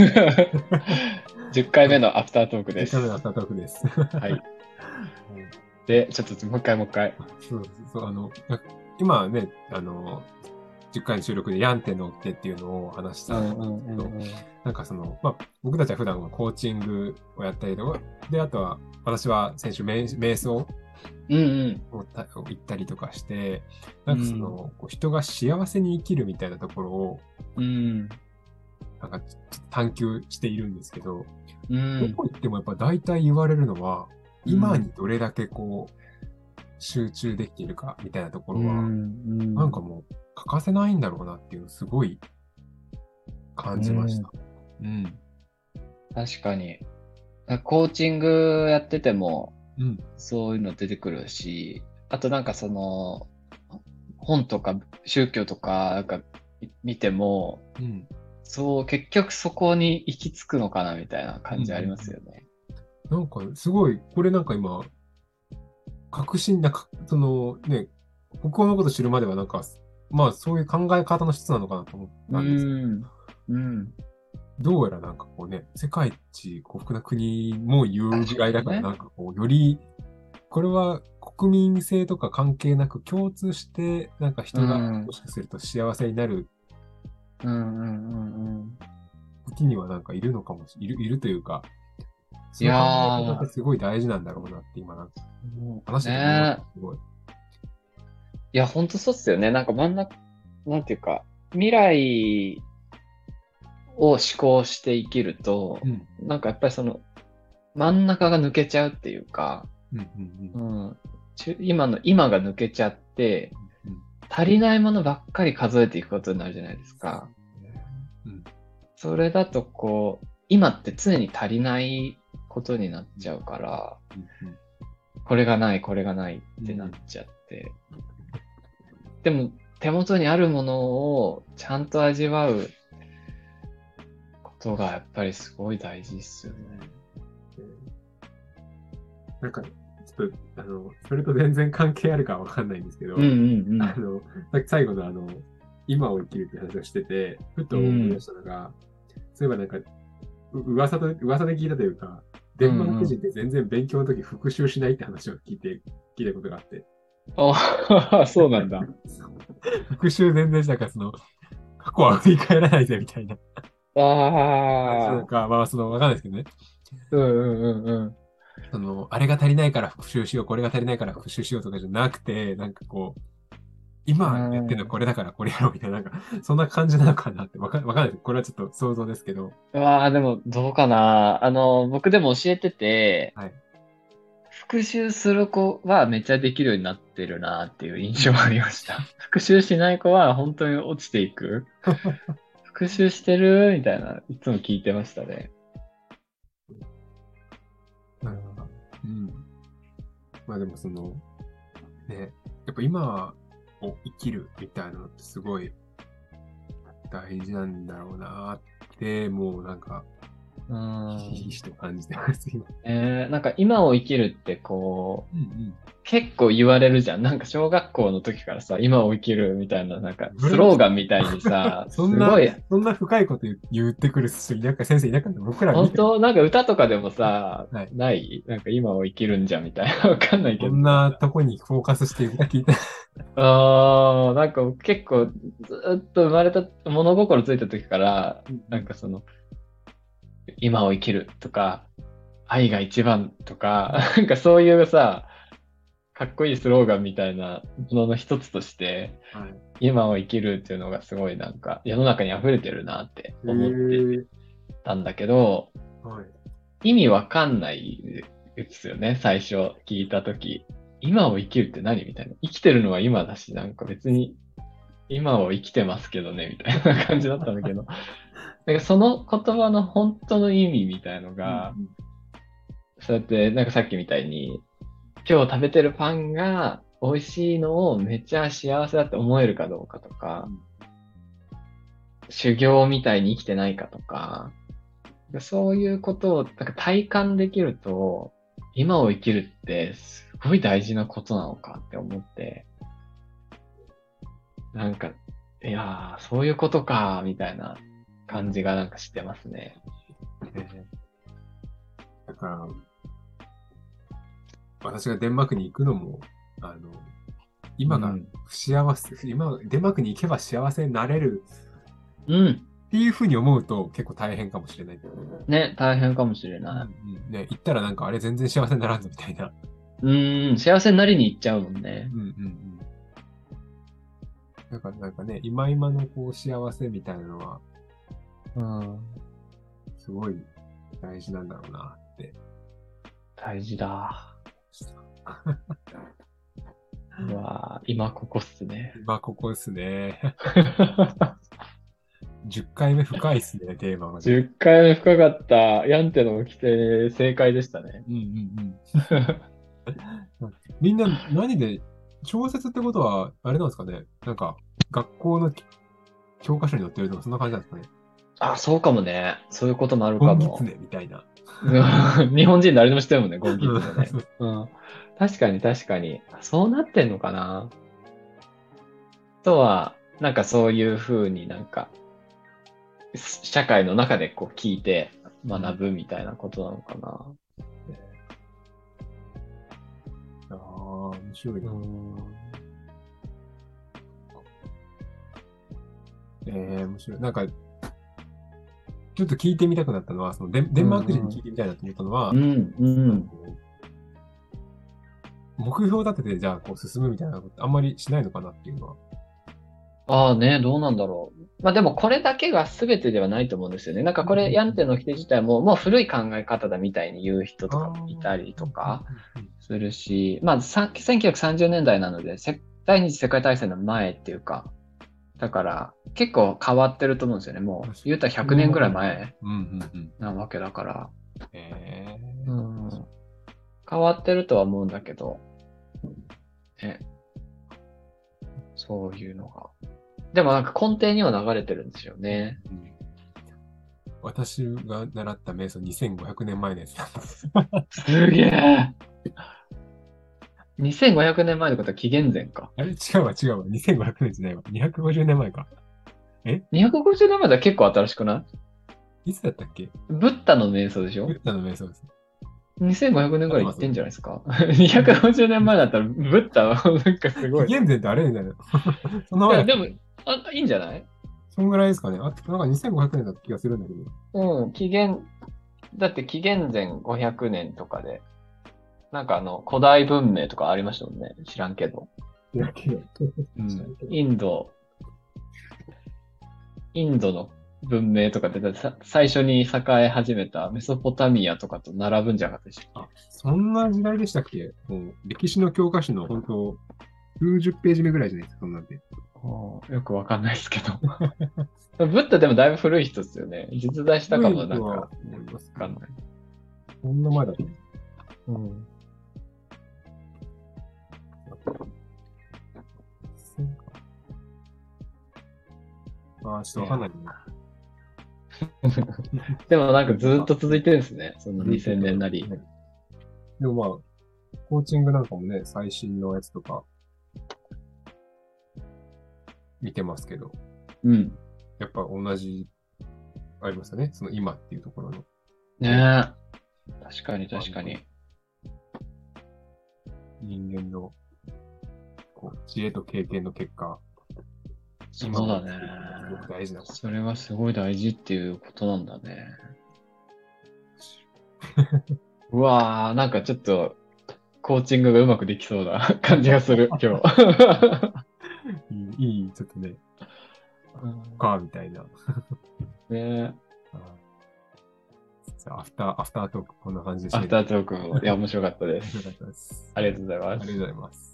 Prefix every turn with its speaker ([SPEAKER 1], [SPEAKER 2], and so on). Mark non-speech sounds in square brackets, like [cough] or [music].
[SPEAKER 1] [laughs] 10回目のアフタートークです。
[SPEAKER 2] 10回目のアフタートークです。
[SPEAKER 1] はい。で、ちょっともう一回もう一回。
[SPEAKER 2] そうそう、あの、今ね、あの、10回の収録でヤンテのってっていうのを話したんですけど、なんかその、まあ、僕たちは普段はコーチングをやったりとか、で、あとは、私は先週瞑瞑想
[SPEAKER 1] うんうん。
[SPEAKER 2] 行ったりとかして、なんかその、こう人が幸せに生きるみたいなところを、
[SPEAKER 1] うん。
[SPEAKER 2] なんか探求しているんですけど、ど
[SPEAKER 1] うん。
[SPEAKER 2] こ行ってもやっぱ大体言われるのは、今にどれだけこう、集中できているかみたいなところは、
[SPEAKER 1] うん
[SPEAKER 2] なんかもう欠かせないんだろうなっていうすごい感じました。うん。
[SPEAKER 1] 確かに。コーチングやってても、
[SPEAKER 2] うん。
[SPEAKER 1] そういうの出てくるし、あとなんかその、本とか宗教とかなんか見ても、
[SPEAKER 2] うん。
[SPEAKER 1] そう、結局そこに行き着くのかなみたいな感じありますよね。
[SPEAKER 2] なんかすごい、これなんか今、確信なか、そのね、僕のこと知るまではなんか、まあそういう考え方の質なのかなと思ったんですけど、
[SPEAKER 1] ん。うん。
[SPEAKER 2] どうやらなんかこうね、世界一幸福な国も言うぐらいだから、なんかこう、より、これは国民性とか関係なく共通して、なんか人が
[SPEAKER 1] うん
[SPEAKER 2] もしかすると幸せになる
[SPEAKER 1] うんうんうんうん。
[SPEAKER 2] 時にはなんかいるのかもしいる、いるというか、
[SPEAKER 1] いやー
[SPEAKER 2] すごい大事なんだろうなって今なんか話しててすごい。
[SPEAKER 1] いや、ほんとそうっすよね。なんか真ん中、なんていうか、未来を思考して生きると、
[SPEAKER 2] うん。
[SPEAKER 1] なんかやっぱりその、真ん中が抜けちゃうっていうか、
[SPEAKER 2] うんうんうん
[SPEAKER 1] 今の今が抜けちゃって、
[SPEAKER 2] うん
[SPEAKER 1] 足りないものばっかり数えていくことになるじゃないですか。
[SPEAKER 2] うん
[SPEAKER 1] それだとこう、今って常に足りないことになっちゃうから、
[SPEAKER 2] うん
[SPEAKER 1] これがない、これがないってなっちゃって。でも、手元にあるものをちゃんと味わうことがやっぱりすごい大事っすよね。
[SPEAKER 2] なんか、ょっと、あの、それと全然関係あるかわかんないんですけど、
[SPEAKER 1] うんうんうん。
[SPEAKER 2] あの、最後のあの、今を生きるって話をしてて、ふと思い出したのが、そういえばなんか、う噂と、噂で聞いたというか、デンマーク人って全然勉強の時復習しないって話を聞いて、聞いたことがあって。
[SPEAKER 1] あ [laughs] そうなんだ。[laughs]
[SPEAKER 2] 復習全然したから、その、過去は振り返らないぜみたいな。
[SPEAKER 1] ああ。
[SPEAKER 2] なんか、まあ、その、わかんないですけどね。
[SPEAKER 1] うんうんうんうん。
[SPEAKER 2] その、あれが足りないから復習しよう、これが足りないから復習しようとかじゃなくて、なんかこう、今やってるのこれだからこれやろうみたいな、なんか、そんな感じなのかなって、わかわかんない。これはちょっと想像ですけど。
[SPEAKER 1] うわあ、でもどうかな。あの、僕でも教えてて、
[SPEAKER 2] はい
[SPEAKER 1] 復習する子はめっちゃできるようになってるなっていう印象がありました。[laughs] 復習しない子は本当に落ちていく。復習してる？みたいな、いつも聞いてましたね。
[SPEAKER 2] まあでもその、ね、やっぱ今を生きるみたいなのってすごい大事なんだろうなって、もうなんか、ひしひしと感じてます、今。
[SPEAKER 1] えー、なんか今を生きるってこう、
[SPEAKER 2] うんうん。
[SPEAKER 1] 結構言われるじゃん。なんか小学校の時からさ、今を生きるみたいな、なんかスローガンみたいにさ、す [laughs]
[SPEAKER 2] そんな
[SPEAKER 1] ごい、
[SPEAKER 2] そんな深いこと言言ってくる人いなか先生いなかった。僕ら
[SPEAKER 1] 本当？なんか歌とかでもさ、
[SPEAKER 2] はい
[SPEAKER 1] ない？なんか今を生きるんじゃみたいな。[laughs] わかんないけど。
[SPEAKER 2] こんなとこにフォーカスして歌聞いて。[laughs]
[SPEAKER 1] ああ、なんか結構ずっと生まれた物心ついた時から、なんかその、今を生きるとか、愛が一番とか、[laughs] なんかそういうさ、かっこいいスローガンみたいなものの一つとして、
[SPEAKER 2] はい。
[SPEAKER 1] 今を生きるっていうのがすごいなんか世の中に溢れてるなって思って
[SPEAKER 2] へ
[SPEAKER 1] たんだけど、
[SPEAKER 2] ーはい。
[SPEAKER 1] 意味わかんないですよね、最初聞いたとき。今を生きるって何みたいな。生きてるのは今だし、なんか別に今を生きてますけどね、みたいな感じだったんだけど。[laughs] なんかその言葉の本当の意味みたいのが、
[SPEAKER 2] うん
[SPEAKER 1] そうやって、なんかさっきみたいに、今日食べてるパンが美味しいのをめっちゃ幸せだって思えるかどうかとか、修行みたいに生きてないかとか、そういうことをなんか体感できると、今を生きるってすごい大事なことなのかって思って、なんか、いやー、そういうことか、みたいな感じがなんかしてますね。
[SPEAKER 2] えー、だから、私がデンマークに行くのも、あの、今が不幸せ、うん、今、デンマークに行けば幸せになれる。
[SPEAKER 1] うん。
[SPEAKER 2] っていうふうに思うと結構大変かもしれない。
[SPEAKER 1] ね、大変かもしれない。
[SPEAKER 2] うん、ね、行ったらなんかあれ全然幸せにならんぞみたいな。
[SPEAKER 1] うん、幸せになりに行っちゃうもんね。
[SPEAKER 2] うんうんうん。なんか、なんかね、今今のこう幸せみたいなのは、
[SPEAKER 1] うん。
[SPEAKER 2] すごい大事なんだろうなって。
[SPEAKER 1] 大事だ。[laughs] うわ今ここっすね。
[SPEAKER 2] 今ここっすね。[laughs] 10回目深いっすね、テーマが、
[SPEAKER 1] 10回目深かった。ヤンテの規定正解でしたね。
[SPEAKER 2] うんうんうん。[laughs] みんな何で、小説ってことは、あれなんですかね？なんか、学校の教科書に載ってるとか、そんな感じなんですかね？
[SPEAKER 1] あ、そうかもね。そういうこともあるかも。
[SPEAKER 2] ゴンギツネみたいな。[laughs]
[SPEAKER 1] 日本人誰でも知ってるもんね、ゴンギツネね。うん。確かに確かに。そうなってんのかな？とは、なんかそういうふうになんか、社会の中でこう聞いて学ぶみたいなことなのかな。
[SPEAKER 2] 面白いな。ええー、面白い。なんか、ちょっと聞いてみたくなったのは、そのデデンマーク人に聞いてみたいなと思ったのは、
[SPEAKER 1] うん、うん、
[SPEAKER 2] 目標立てて、じゃあこう進むみたいなことあんまりしないのかなっていうのは。
[SPEAKER 1] ああね、どうなんだろう。まあでもこれだけが全てではないと思うんですよね。なんかこれ、ヤンテの規定自体ももう古い考え方だみたいに言う人とかもいたりとかするし、まあ1930年代なので、第二次世界大戦の前っていうか、だから結構変わってると思うんですよね。もう言うたら100年ぐらい前なわけだから。うん、変わってるとは思うんだけど、ね、そういうのが。でもなんか根底には流れてるんですよね。うん、
[SPEAKER 2] 私が習った瞑想2500年前のやつ。
[SPEAKER 1] すげえ !2500 年前のことは紀元前か。
[SPEAKER 2] あれ？違うわ違うわ。2500年じゃないわ。250年前か。え
[SPEAKER 1] ?250 年前だ結構新しくない？
[SPEAKER 2] いつだったっけ？
[SPEAKER 1] ブッダの瞑想でしょ？
[SPEAKER 2] ブッダの瞑想です。
[SPEAKER 1] 2500年ぐらい行ってんじゃないですか [laughs] ?250 年前だったら、ブッダは [laughs] なんかすごい。
[SPEAKER 2] 紀元前ってあれみたいな。[laughs]
[SPEAKER 1] そんな前でもあ、いいんじゃない？
[SPEAKER 2] そんぐらいですかね。あなんか2500年だった気がするんだけ
[SPEAKER 1] ど。うん、紀元、だって紀元前500年とかで、なんかあの、古代文明とかありましたもんね。知らんけど。
[SPEAKER 2] 知らんけど。
[SPEAKER 1] うん、インド、インドの文明とかって最初に栄え始めたメソポタミアとかと並ぶんじゃなかったでしたっけ？
[SPEAKER 2] そんな時代でしたっけ？もう歴史の教科書の本当、数十ページ目ぐらいじゃないですか、そんなんで。
[SPEAKER 1] よくわかんないですけど。[laughs] ブッダでもだいぶ古い人ですよね。実在したかもなんか、わかんない。
[SPEAKER 2] そんな前だと
[SPEAKER 1] 思う。うん。
[SPEAKER 2] ああ、ちょっとわかんないな。[laughs]
[SPEAKER 1] でもなんかずっと続いてるんですね。その2000年なり。
[SPEAKER 2] でもまあ、コーチングなんかもね、最新のやつとか、見てますけど。
[SPEAKER 1] うん。
[SPEAKER 2] やっぱ同じ、ありますよね。その今っていうところの。
[SPEAKER 1] ねえ。確かに確かに。
[SPEAKER 2] 人間の、こう、知恵と経験の結果、
[SPEAKER 1] そうだね。
[SPEAKER 2] 大事な
[SPEAKER 1] それがすごい大事っていうことなんだね。[laughs] うわー、なんかちょっと、コーチングがうまくできそうな [laughs] 感じがする、今日。[laughs]
[SPEAKER 2] いい、いい、ちょっとね、か、みたいな。
[SPEAKER 1] ね
[SPEAKER 2] アフター、アフタートーク、こんな感じでした。
[SPEAKER 1] アフタートーク、いや、面白かったです。
[SPEAKER 2] 面白かったです。
[SPEAKER 1] ありがとうございます。
[SPEAKER 2] ありがとうございます。